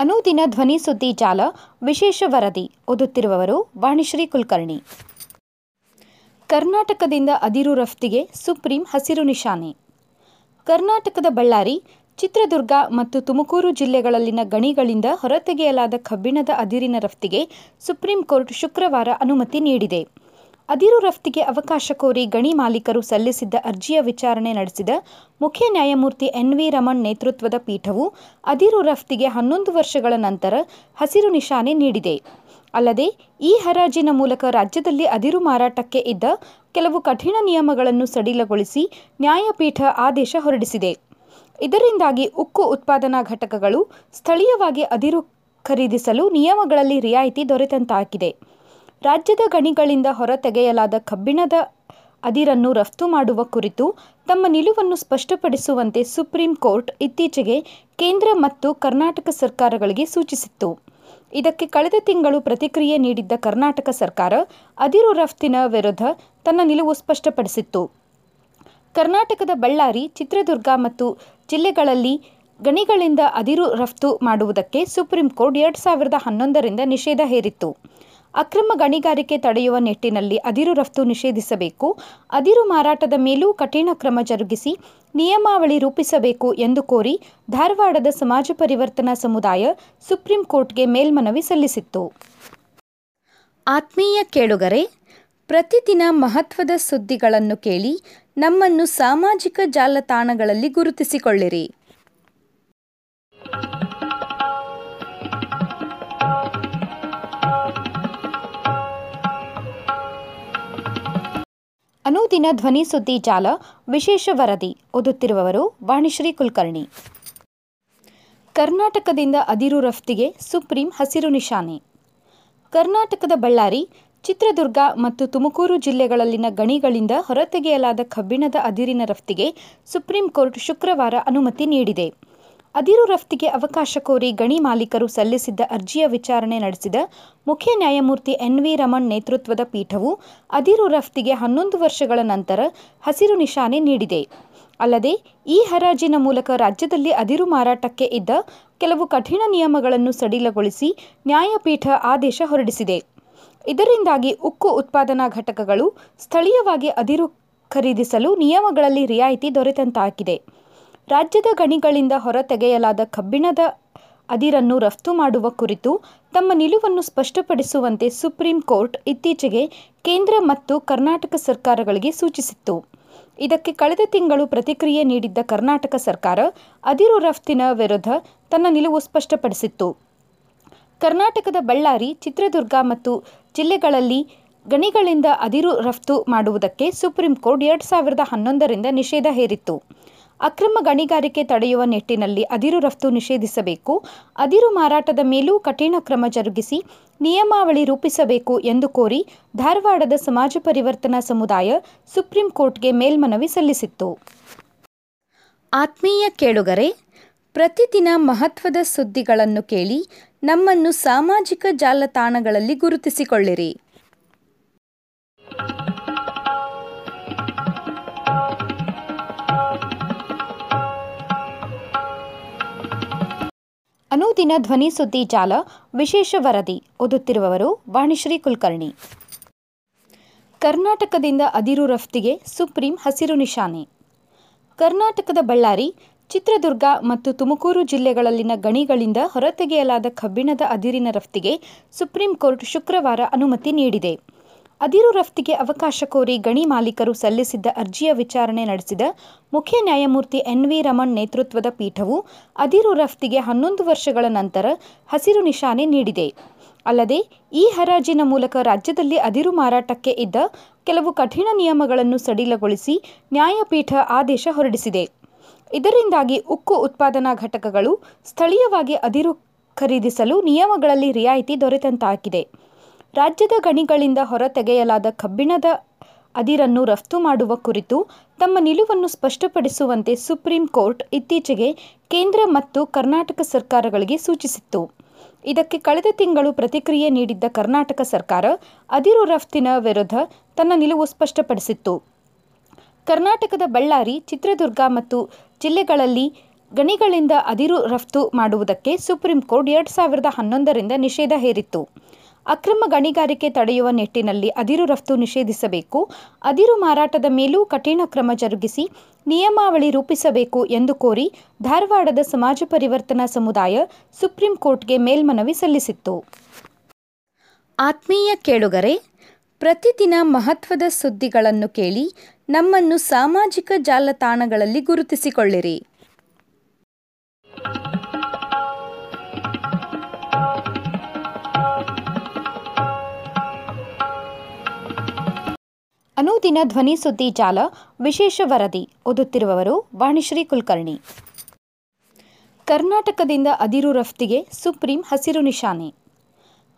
ಅನುದಿನ ಧ್ವನಿ ಸುದ್ದಿ ಜಾಲ, ವಿಶೇಷ ವರದಿ ಓದುತ್ತಿರುವವರು ವಾಣಿಶ್ರೀ ಕುಲಕರ್ಣಿ. ಕರ್ನಾಟಕದಿಂದ ಅದಿರು ರಫ್ತಿಗೆ ಸುಪ್ರೀಂ ಹಸಿರು ನಿಶಾನೆ. ಕರ್ನಾಟಕದ ಬಳ್ಳಾರಿ, ಚಿತ್ರದುರ್ಗ ಮತ್ತು ತುಮಕೂರು ಜಿಲ್ಲೆಗಳಲ್ಲಿನ ಗಣಿಗಳಿಂದ ಹೊರತೆಗೆಯಲಾದ ಕಬ್ಬಿಣದ ಅದಿರಿನ ರಫ್ತಿಗೆ ಸುಪ್ರೀಂ ಕೋರ್ಟ್ ಶುಕ್ರವಾರ ಅನುಮತಿ ನೀಡಿದೆ. ಅದಿರು ರಫ್ತಿಗೆ ಅವಕಾಶ ಕೋರಿ ಗಣಿ ಮಾಲೀಕರು ಸಲ್ಲಿಸಿದ್ದ ಅರ್ಜಿಯ ವಿಚಾರಣೆ ನಡೆಸಿದ ಮುಖ್ಯ ನ್ಯಾಯಮೂರ್ತಿ ಎನ್ ವಿ ರಮಣ್ ನೇತೃತ್ವದ ಪೀಠವು ಅದಿರು ರಫ್ತಿಗೆ ಹನ್ನೊಂದು ವರ್ಷಗಳ ನಂತರ ಹಸಿರು ನಿಶಾನೆ ನೀಡಿದೆ. ಅಲ್ಲದೆ, ಈ ಹರಾಜಿನ ಮೂಲಕ ರಾಜ್ಯದಲ್ಲಿ ಅದಿರು ಮಾರಾಟಕ್ಕೆ ಇದ್ದ ಕೆಲವು ಕಠಿಣ ನಿಯಮಗಳನ್ನು ಸಡಿಲಗೊಳಿಸಿ ನ್ಯಾಯಪೀಠ ಆದೇಶ ಹೊರಡಿಸಿದೆ. ಇದರಿಂದಾಗಿ ಉಕ್ಕು ಉತ್ಪಾದನಾ ಘಟಕಗಳು ಸ್ಥಳೀಯವಾಗಿ ಅದಿರು ಖರೀದಿಸಲು ನಿಯಮಗಳಲ್ಲಿ ರಿಯಾಯಿತಿ ದೊರೆತಂತಾಗಿದೆ. ರಾಜ್ಯದ ಗಣಿಗಳಿಂದ ಹೊರತೆಗೆಯಲಾದ ಕಬ್ಬಿಣದ ಅದಿರನ್ನು ರಫ್ತು ಮಾಡುವ ಕುರಿತು ತಮ್ಮ ನಿಲುವನ್ನು ಸ್ಪಷ್ಟಪಡಿಸುವಂತೆ ಸುಪ್ರೀಂ ಕೋರ್ಟ್ ಇತ್ತೀಚೆಗೆ ಕೇಂದ್ರ ಮತ್ತು ಕರ್ನಾಟಕ ಸರ್ಕಾರಗಳಿಗೆ ಸೂಚಿಸಿತ್ತು. ಇದಕ್ಕೆ ಕಳೆದ ತಿಂಗಳು ಪ್ರತಿಕ್ರಿಯೆ ನೀಡಿದ್ದ ಕರ್ನಾಟಕ ಸರ್ಕಾರ ಅದಿರು ರಫ್ತಿನ ವಿರುದ್ಧ ತನ್ನ ನಿಲುವು ಸ್ಪಷ್ಟಪಡಿಸಿತ್ತು. ಕರ್ನಾಟಕದ ಬಳ್ಳಾರಿ, ಚಿತ್ರದುರ್ಗ ಮತ್ತು ಜಿಲ್ಲೆಗಳಲ್ಲಿ ಗಣಿಗಳಿಂದ ಅದಿರು ರಫ್ತು ಮಾಡುವುದಕ್ಕೆ ಸುಪ್ರೀಂ ಕೋರ್ಟ್ ಎರಡು ಸಾವಿರದ ಹನ್ನೊಂದರಿಂದ ನಿಷೇಧ ಹೇರಿತ್ತು. ಅಕ್ರಮ ಗಣಿಗಾರಿಕೆ ತಡೆಯುವ ನಿಟ್ಟಿನಲ್ಲಿ ಅದಿರು ರಫ್ತು ನಿಷೇಧಿಸಬೇಕು, ಅದಿರು ಮಾರಾಟದ ಮೇಲೂ ಕಠಿಣ ಕ್ರಮ ಜರುಗಿಸಿ ನಿಯಮಾವಳಿ ರೂಪಿಸಬೇಕು ಎಂದು ಕೋರಿ ಧಾರವಾಡದ ಸಮಾಜ ಪರಿವರ್ತನಾ ಸಮುದಾಯ ಸುಪ್ರೀಂ ಕೋರ್ಟ್ಗೆ ಮೇಲ್ಮನವಿ ಸಲ್ಲಿಸಿತ್ತು. ಆತ್ಮೀಯ ಕೇಳುಗರೆ, ಪ್ರತಿದಿನ ಮಹತ್ವದ ಸುದ್ದಿಗಳನ್ನು ಕೇಳಿ ನಮ್ಮನ್ನು ಸಾಮಾಜಿಕ ಜಾಲತಾಣಗಳಲ್ಲಿ ಗುರುತಿಸಿಕೊಳ್ಳಿರಿ. ಅನುದಿನ ಧ್ವನಿ ಸುದ್ದಿ ಜಾಲ, ವಿಶೇಷ ವರದಿ, ಓದುತ್ತಿರುವವರು ವಾಣಿಶ್ರೀ ಕುಲಕರ್ಣಿ. ಕರ್ನಾಟಕದಿಂದ ಅದಿರು ರಫ್ತಿಗೆ ಸುಪ್ರೀಂ ಹಸಿರು ನಿಶಾನೆ. ಕರ್ನಾಟಕದ ಬಳ್ಳಾರಿ, ಚಿತ್ರದುರ್ಗ ಮತ್ತು ತುಮಕೂರು ಜಿಲ್ಲೆಗಳಲ್ಲಿನ ಗಣಿಗಳಿಂದ ಹೊರತೆಗೆಯಲಾದ ಕಬ್ಬಿಣದ ಅದಿರಿನ ರಫ್ತಿಗೆ ಸುಪ್ರೀಂ ಕೋರ್ಟ್ ಶುಕ್ರವಾರ ಅನುಮತಿ ನೀಡಿದೆ. ಅದಿರು ರಫ್ತಿಗೆ ಅವಕಾಶ ಕೋರಿ ಗಣಿ ಮಾಲೀಕರು ಸಲ್ಲಿಸಿದ್ದ ಅರ್ಜಿಯ ವಿಚಾರಣೆ ನಡೆಸಿದ ಮುಖ್ಯ ನ್ಯಾಯಮೂರ್ತಿ ಎನ್ ವಿ ರಮಣ್ ನೇತೃತ್ವದ ಪೀಠವು ಅದಿರು ರಫ್ತಿಗೆ ಹನ್ನೊಂದು ವರ್ಷಗಳ ನಂತರ ಹಸಿರು ನಿಶಾನೆ ನೀಡಿದೆ. ಅಲ್ಲದೆ, ಈ ಹರಾಜಿನ ಮೂಲಕ ರಾಜ್ಯದಲ್ಲಿ ಅದಿರು ಮಾರಾಟಕ್ಕೆ ಇದ್ದ ಕೆಲವು ಕಠಿಣ ನಿಯಮಗಳನ್ನು ಸಡಿಲಗೊಳಿಸಿ ನ್ಯಾಯಪೀಠ ಆದೇಶ ಹೊರಡಿಸಿದೆ. ಇದರಿಂದಾಗಿ ಉಕ್ಕು ಉತ್ಪಾದನಾ ಘಟಕಗಳು ಸ್ಥಳೀಯವಾಗಿ ಅದಿರು ಖರೀದಿಸಲು ನಿಯಮಗಳಲ್ಲಿ ರಿಯಾಯಿತಿ ದೊರೆತಂತಾಗಿದೆ. ರಾಜ್ಯದ ಗಣಿಗಳಿಂದ ಹೊರತೆಗೆಯಲಾದ ಕಬ್ಬಿಣದ ಅದಿರನ್ನು ರಫ್ತು ಮಾಡುವ ಕುರಿತು ತಮ್ಮ ನಿಲುವನ್ನು ಸ್ಪಷ್ಟಪಡಿಸುವಂತೆ ಸುಪ್ರೀಂ ಕೋರ್ಟ್ ಇತ್ತೀಚೆಗೆ ಕೇಂದ್ರ ಮತ್ತು ಕರ್ನಾಟಕ ಸರ್ಕಾರಗಳಿಗೆ ಸೂಚಿಸಿತ್ತು. ಇದಕ್ಕೆ ಕಳೆದ ತಿಂಗಳು ಪ್ರತಿಕ್ರಿಯೆ ನೀಡಿದ್ದ ಕರ್ನಾಟಕ ಸರ್ಕಾರ ಅದಿರು ರಫ್ತಿನ ವಿರುದ್ಧ ತನ್ನ ನಿಲುವು ಸ್ಪಷ್ಟಪಡಿಸಿತ್ತು. ಕರ್ನಾಟಕದ ಬಳ್ಳಾರಿ, ಚಿತ್ರದುರ್ಗ ಮತ್ತು ಜಿಲ್ಲೆಗಳಲ್ಲಿ ಗಣಿಗಳಿಂದ ಅದಿರು ರಫ್ತು ಮಾಡುವುದಕ್ಕೆ ಸುಪ್ರೀಂ ಕೋರ್ಟ್ ಎರಡು ಸಾವಿರದ ಹನ್ನೊಂದರಿಂದ ನಿಷೇಧ ಹೇರಿತ್ತು. ಅಕ್ರಮ ಗಣಿಗಾರಿಕೆ ತಡೆಯುವ ನಿಟ್ಟಿನಲ್ಲಿ ಅದಿರು ರಫ್ತು ನಿಷೇಧಿಸಬೇಕು, ಅದಿರು ಮಾರಾಟದ ಮೇಲೂ ಕಠಿಣ ಕ್ರಮ ಜರುಗಿಸಿ ನಿಯಮಾವಳಿ ರೂಪಿಸಬೇಕು ಎಂದು ಕೋರಿ ಧಾರವಾಡದ ಸಮಾಜ ಪರಿವರ್ತನಾ ಸಮುದಾಯ ಸುಪ್ರೀಂ ಕೋರ್ಟ್ಗೆ ಮೇಲ್ಮನವಿ ಸಲ್ಲಿಸಿತ್ತು. ಆತ್ಮೀಯ ಕೇಳುಗರೆ, ಪ್ರತಿದಿನ ಮಹತ್ವದ ಸುದ್ದಿಗಳನ್ನು ಕೇಳಿ ನಮ್ಮನ್ನು ಸಾಮಾಜಿಕ ಜಾಲತಾಣಗಳಲ್ಲಿ ಗುರುತಿಸಿಕೊಳ್ಳಿರಿ. ಅನುದಿನ ಧ್ವನಿ ಸುದ್ದಿ ಜಾಲ, ವಿಶೇಷ ವರದಿ ಓದುತ್ತಿರುವವರು ವಾಣಿಶ್ರೀ ಕುಲಕರ್ಣಿ. ಕರ್ನಾಟಕದಿಂದ ಅದಿರು ರಫ್ತಿಗೆ ಸುಪ್ರೀಂ ಹಸಿರು ನಿಶಾನೆ. ಕರ್ನಾಟಕದ ಬಳ್ಳಾರಿ, ಚಿತ್ರದುರ್ಗ ಮತ್ತು ತುಮಕೂರು ಜಿಲ್ಲೆಗಳಲ್ಲಿನ ಗಣಿಗಳಿಂದ ಹೊರತೆಗೆಯಲಾದ ಕಬ್ಬಿಣದ ಅದಿರಿನ ರಫ್ತಿಗೆ ಸುಪ್ರೀಂ ಕೋರ್ಟ್ ಶುಕ್ರವಾರ ಅನುಮತಿ ನೀಡಿದೆ. ಅದಿರು ರಫ್ತಿಗೆ ಅವಕಾಶ ಕೋರಿ ಗಣಿ ಮಾಲೀಕರು ಸಲ್ಲಿಸಿದ್ದ ಅರ್ಜಿಯ ವಿಚಾರಣೆ ನಡೆಸಿದ ಮುಖ್ಯ ನ್ಯಾಯಮೂರ್ತಿ ಎನ್ ವಿ ರಮಣ್ ನೇತೃತ್ವದ ಪೀಠವು ಅದಿರು ರಫ್ತಿಗೆ ಹನ್ನೊಂದು ವರ್ಷಗಳ ನಂತರ ಹಸಿರು ನಿಶಾನೆ ನೀಡಿದೆ. ಅಲ್ಲದೆ, ಈ ಹರಾಜಿನ ಮೂಲಕ ರಾಜ್ಯದಲ್ಲಿ ಅದಿರು ಮಾರಾಟಕ್ಕೆ ಇದ್ದ ಕೆಲವು ಕಠಿಣ ನಿಯಮಗಳನ್ನು ಸಡಿಲಗೊಳಿಸಿ ನ್ಯಾಯಪೀಠ ಆದೇಶ ಹೊರಡಿಸಿದೆ. ಇದರಿಂದಾಗಿ ಉಕ್ಕು ಉತ್ಪಾದನಾ ಘಟಕಗಳು ಸ್ಥಳೀಯವಾಗಿ ಅದಿರು ಖರೀದಿಸಲು ನಿಯಮಗಳಲ್ಲಿ ರಿಯಾಯಿತಿ ದೊರೆತಂತಾಗಿದೆ. ರಾಜ್ಯದ ಗಣಿಗಳಿಂದ ಹೊರತೆಗೆಯಲಾದ ಕಬ್ಬಿಣದ ಅದಿರನ್ನು ರಫ್ತು ಮಾಡುವ ಕುರಿತು ತಮ್ಮ ನಿಲುವನ್ನು ಸ್ಪಷ್ಟಪಡಿಸುವಂತೆ ಸುಪ್ರೀಂ ಕೋರ್ಟ್ ಇತ್ತೀಚೆಗೆ ಕೇಂದ್ರ ಮತ್ತು ಕರ್ನಾಟಕ ಸರ್ಕಾರಗಳಿಗೆ ಸೂಚಿಸಿತ್ತು. ಇದಕ್ಕೆ ಕಳೆದ ತಿಂಗಳು ಪ್ರತಿಕ್ರಿಯೆ ನೀಡಿದ್ದ ಕರ್ನಾಟಕ ಸರ್ಕಾರ ಅದಿರು ರಫ್ತಿನ ವಿರುದ್ಧ ತನ್ನ ನಿಲುವು ಸ್ಪಷ್ಟಪಡಿಸಿತ್ತು. ಕರ್ನಾಟಕದ ಬಳ್ಳಾರಿ, ಚಿತ್ರದುರ್ಗ ಮತ್ತು ಜಿಲ್ಲೆಗಳಲ್ಲಿ ಗಣಿಗಳಿಂದ ಅದಿರು ರಫ್ತು ಮಾಡುವುದಕ್ಕೆ ಸುಪ್ರೀಂ ಕೋರ್ಟ್ ಎರಡು ಸಾವಿರದ ಹನ್ನೊಂದರಿಂದ ನಿಷೇಧ ಹೇರಿತ್ತು. ಅಕ್ರಮ ಗಣಿಗಾರಿಕೆ ತಡೆಯುವ ನಿಟ್ಟಿನಲ್ಲಿ ಅದಿರು ರಫ್ತು ನಿಷೇಧಿಸಬೇಕು, ಅದಿರು ಮಾರಾಟದ ಮೇಲೂ ಕಠಿಣ ಕ್ರಮ ಜರುಗಿಸಿ ನಿಯಮಾವಳಿ ರೂಪಿಸಬೇಕು ಎಂದು ಕೋರಿ ಧಾರವಾಡದ ಸಮಾಜ ಪರಿವರ್ತನಾ ಸಮುದಾಯ ಸುಪ್ರೀಂ ಕೋರ್ಟ್ಗೆ ಮೇಲ್ಮನವಿ ಸಲ್ಲಿಸಿತ್ತು. ಆತ್ಮೀಯ ಕೇಳುಗರೆ, ಪ್ರತಿದಿನ ಮಹತ್ವದ ಸುದ್ದಿಗಳನ್ನು ಕೇಳಿ ನಮ್ಮನ್ನು ಸಾಮಾಜಿಕ ಜಾಲತಾಣಗಳಲ್ಲಿ ಗುರುತಿಸಿಕೊಳ್ಳಿರಿ. ಅನುದಿನ ಧ್ವನಿ ಸುದ್ದಿ ಜಾಲ, ವಿಶೇಷ ವರದಿ, ಓದುತ್ತಿರುವವರು ವಾಣಿಶ್ರೀ ಕುಲಕರ್ಣಿ. ಕರ್ನಾಟಕದಿಂದ ಅದಿರು ರಫ್ತಿಗೆ ಸುಪ್ರೀಂ ಹಸಿರು ನಿಶಾನೆ.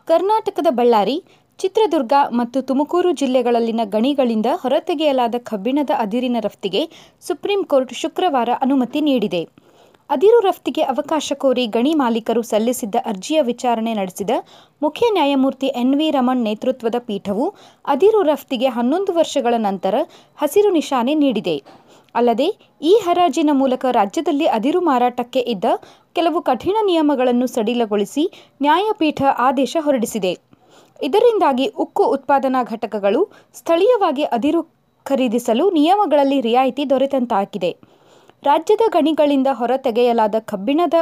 ಕರ್ನಾಟಕದ ಬಳ್ಳಾರಿ, ಚಿತ್ರದುರ್ಗ ಮತ್ತು ತುಮಕೂರು ಜಿಲ್ಲೆಗಳಲ್ಲಿನ ಗಣಿಗಳಿಂದ ಹೊರತೆಗೆಯಲಾದ ಕಬ್ಬಿಣದ ಅದಿರಿನ ರಫ್ತಿಗೆ ಸುಪ್ರೀಂ ಕೋರ್ಟ್ ಶುಕ್ರವಾರ ಅನುಮತಿ ನೀಡಿದೆ. ಅದಿರು ರಫ್ತಿಗೆ ಅವಕಾಶ ಕೋರಿ ಗಣಿ ಮಾಲೀಕರು ಸಲ್ಲಿಸಿದ್ದ ಅರ್ಜಿಯ ವಿಚಾರಣೆ ನಡೆಸಿದ ಮುಖ್ಯ ನ್ಯಾಯಮೂರ್ತಿ ಎನ್ ವಿ ರಮಣ್ ನೇತೃತ್ವದ ಪೀಠವು ಅದಿರು ರಫ್ತಿಗೆ ಹನ್ನೊಂದು ವರ್ಷಗಳ ನಂತರ ಹಸಿರು ನಿಶಾನೆ ನೀಡಿದೆ. ಅಲ್ಲದೆ, ಈ ಹರಾಜಿನ ಮೂಲಕ ರಾಜ್ಯದಲ್ಲಿ ಅದಿರು ಮಾರಾಟಕ್ಕೆ ಇದ್ದ ಕೆಲವು ಕಠಿಣ ನಿಯಮಗಳನ್ನು ಸಡಿಲಗೊಳಿಸಿ ನ್ಯಾಯಪೀಠ ಆದೇಶ ಹೊರಡಿಸಿದೆ. ಇದರಿಂದಾಗಿ ಉಕ್ಕು ಉತ್ಪಾದನಾ ಘಟಕಗಳು ಸ್ಥಳೀಯವಾಗಿ ಅದಿರು ಖರೀದಿಸಲು ನಿಯಮಗಳಲ್ಲಿ ರಿಯಾಯಿತಿ ದೊರೆತಂತಾಗಿದೆ. ರಾಜ್ಯದ ಗಣಿಗಳಿಂದ ಹೊರತೆಗೆಯಲಾದ ಕಬ್ಬಿಣದ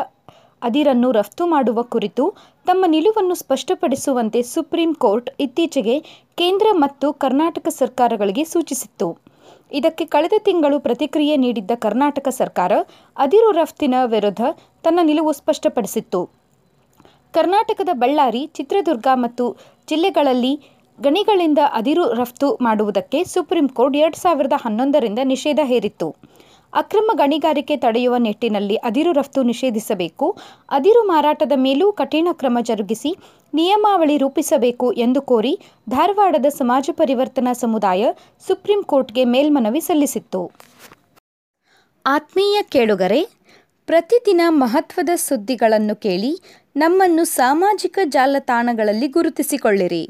ಅದಿರನ್ನು ರಫ್ತು ಮಾಡುವ ಕುರಿತು ತಮ್ಮ ನಿಲುವನ್ನು ಸ್ಪಷ್ಟಪಡಿಸುವಂತೆ ಸುಪ್ರೀಂ ಕೋರ್ಟ್ ಇತ್ತೀಚೆಗೆ ಕೇಂದ್ರ ಮತ್ತು ಕರ್ನಾಟಕ ಸರ್ಕಾರಗಳಿಗೆ ಸೂಚಿಸಿತ್ತು. ಇದಕ್ಕೆ ಕಳೆದ ತಿಂಗಳು ಪ್ರತಿಕ್ರಿಯೆ ನೀಡಿದ್ದ ಕರ್ನಾಟಕ ಸರ್ಕಾರ ಅದಿರು ರಫ್ತಿನ ವಿರುದ್ಧ ತನ್ನ ನಿಲುವು ಸ್ಪಷ್ಟಪಡಿಸಿತ್ತು. ಕರ್ನಾಟಕದ ಬಳ್ಳಾರಿ, ಚಿತ್ರದುರ್ಗ ಮತ್ತು ಜಿಲ್ಲೆಗಳಲ್ಲಿ ಗಣಿಗಳಿಂದ ಅದಿರು ರಫ್ತು ಮಾಡುವುದಕ್ಕೆ ಸುಪ್ರೀಂ ಕೋರ್ಟ್ ಎರಡು ಸಾವಿರದ ಹನ್ನೊಂದರಿಂದ ನಿಷೇಧ ಹೇರಿತ್ತು. ಅಕ್ರಮ ಗಣಿಗಾರಿಕೆ ತಡೆಯುವ ನಿಟ್ಟಿನಲ್ಲಿ ಅದಿರು ರಫ್ತು ನಿಷೇಧಿಸಬೇಕು, ಅದಿರು ಮಾರಾಟದ ಮೇಲೂ ಕಠಿಣ ಕ್ರಮ ಜರುಗಿಸಿ ನಿಯಮಾವಳಿ ರೂಪಿಸಬೇಕು ಎಂದು ಕೋರಿ ಧಾರವಾಡದ ಸಮಾಜ ಪರಿವರ್ತನಾ ಸಮುದಾಯ ಸುಪ್ರೀಂ ಕೋರ್ಟ್ಗೆ ಮೇಲ್ಮನವಿ ಸಲ್ಲಿಸಿತ್ತು. ಆತ್ಮೀಯ ಕೇಳುಗರೆ, ಪ್ರತಿದಿನ ಮಹತ್ವದ ಸುದ್ದಿಗಳನ್ನು ಕೇಳಿ ನಮ್ಮನ್ನು ಸಾಮಾಜಿಕ ಜಾಲತಾಣಗಳಲ್ಲಿ ಗುರುತಿಸಿಕೊಳ್ಳಿರಿ.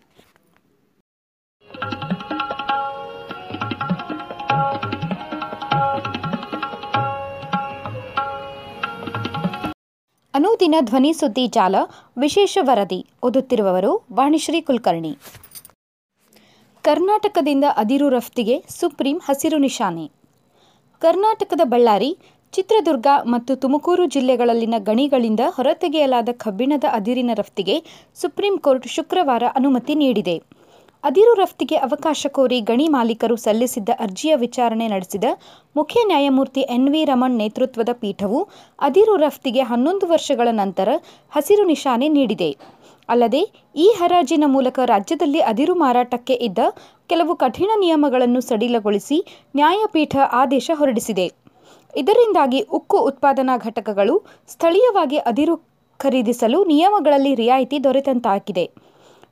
ಅನುದಿನ ಧ್ವನಿ ಸುದ್ದಿ ಜಾಲ, ವಿಶೇಷ ವರದಿ ಓದುತ್ತಿರುವವರು ವಾಣಿಶ್ರೀ ಕುಲಕರ್ಣಿ. ಕರ್ನಾಟಕದಿಂದ ಅದಿರು ರಫ್ತಿಗೆ ಸುಪ್ರೀಂ ಹಸಿರು ನಿಶಾನೆ. ಕರ್ನಾಟಕದ ಬಳ್ಳಾರಿ, ಚಿತ್ರದುರ್ಗ ಮತ್ತು ತುಮಕೂರು ಜಿಲ್ಲೆಗಳಲ್ಲಿನ ಗಣಿಗಳಿಂದ ಹೊರತೆಗೆಯಲಾದ ಕಬ್ಬಿಣದ ಅದಿರಿನ ರಫ್ತಿಗೆ ಸುಪ್ರೀಂ ಕೋರ್ಟ್ ಶುಕ್ರವಾರ ಅನುಮತಿ ನೀಡಿದೆ. ಅದಿರು ರಫ್ತಿಗೆ ಅವಕಾಶ ಕೋರಿ ಗಣಿ ಮಾಲೀಕರು ಸಲ್ಲಿಸಿದ್ದ ಅರ್ಜಿಯ ವಿಚಾರಣೆ ನಡೆಸಿದ ಮುಖ್ಯ ನ್ಯಾಯಮೂರ್ತಿ ಎನ್ ವಿ ರಮಣ್ ನೇತೃತ್ವದ ಪೀಠವು ಅದಿರು ರಫ್ತಿಗೆ ಹನ್ನೊಂದು ವರ್ಷಗಳ ನಂತರ ಹಸಿರು ನಿಶಾನೆ ನೀಡಿದೆ. ಅಲ್ಲದೆ, ಈ ಹರಾಜಿನ ಮೂಲಕ ರಾಜ್ಯದಲ್ಲಿ ಅದಿರು ಮಾರಾಟಕ್ಕೆ ಇದ್ದ ಕೆಲವು ಕಠಿಣ ನಿಯಮಗಳನ್ನು ಸಡಿಲಗೊಳಿಸಿ ನ್ಯಾಯಪೀಠ ಆದೇಶ ಹೊರಡಿಸಿದೆ. ಇದರಿಂದಾಗಿ ಉಕ್ಕು ಉತ್ಪಾದನಾ ಘಟಕಗಳು ಸ್ಥಳೀಯವಾಗಿ ಅದಿರು ಖರೀದಿಸಲು ನಿಯಮಗಳಲ್ಲಿ ರಿಯಾಯಿತಿ ದೊರೆತಂತಾಗಿದೆ.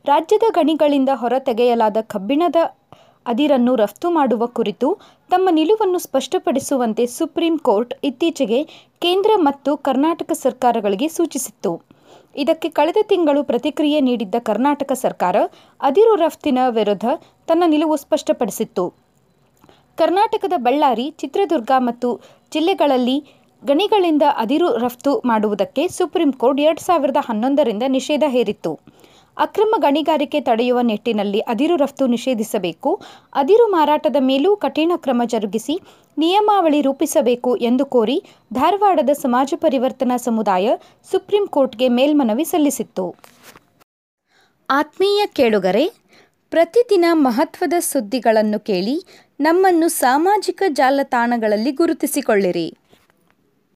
ರಾಜ್ಯದ ಗಣಿಗಳಿಂದ ಹೊರತೆಗೆಯಲಾದ ಕಬ್ಬಿಣದ ಅದಿರನ್ನು ರಫ್ತು ಮಾಡುವ ಕುರಿತು ತಮ್ಮ ನಿಲುವನ್ನು ಸ್ಪಷ್ಟಪಡಿಸುವಂತೆ ಸುಪ್ರೀಂ ಕೋರ್ಟ್ ಇತ್ತೀಚೆಗೆ ಕೇಂದ್ರ ಮತ್ತು ಕರ್ನಾಟಕ ಸರ್ಕಾರಗಳಿಗೆ ಸೂಚಿಸಿತ್ತು. ಇದಕ್ಕೆ ಕಳೆದ ತಿಂಗಳು ಪ್ರತಿಕ್ರಿಯೆ ನೀಡಿದ್ದ ಕರ್ನಾಟಕ ಸರ್ಕಾರ ಅದಿರು ರಫ್ತಿನ ವಿರುದ್ಧ ತನ್ನ ನಿಲುವು ಸ್ಪಷ್ಟಪಡಿಸಿತ್ತು. ಕರ್ನಾಟಕದ ಬಳ್ಳಾರಿ, ಚಿತ್ರದುರ್ಗ ಮತ್ತು ಜಿಲ್ಲೆಗಳಲ್ಲಿ ಗಣಿಗಳಿಂದ ಅದಿರು ರಫ್ತು ಮಾಡುವುದಕ್ಕೆ ಸುಪ್ರೀಂ ಕೋರ್ಟ್ ಎರಡು ಸಾವಿರದ ಹನ್ನೊಂದರಿಂದ ನಿಷೇಧ ಹೇರಿತ್ತು. ಅಕ್ರಮ ಗಣಿಗಾರಿಕೆ ತಡೆಯುವ ನಿಟ್ಟಿನಲ್ಲಿ ಅದಿರು ರಫ್ತು ನಿಷೇಧಿಸಬೇಕು, ಅದಿರು ಮಾರಾಟದ ಮೇಲೂ ಕಠಿಣ ಕ್ರಮ ಜರುಗಿಸಿ ನಿಯಮಾವಳಿ ರೂಪಿಸಬೇಕು ಎಂದು ಕೋರಿ ಧಾರವಾಡದ ಸಮಾಜ ಪರಿವರ್ತನಾ ಸಮುದಾಯ ಸುಪ್ರೀಂ ಕೋರ್ಟ್ಗೆ ಮೇಲ್ಮನವಿ ಸಲ್ಲಿಸಿತ್ತು. ಆತ್ಮೀಯ ಕೇಳುಗರೆ, ಪ್ರತಿದಿನ ಮಹತ್ವದ ಸುದ್ದಿಗಳನ್ನು ಕೇಳಿ ನಮ್ಮನ್ನು ಸಾಮಾಜಿಕ ಜಾಲತಾಣಗಳಲ್ಲಿ ಗುರುತಿಸಿಕೊಳ್ಳಿರಿ.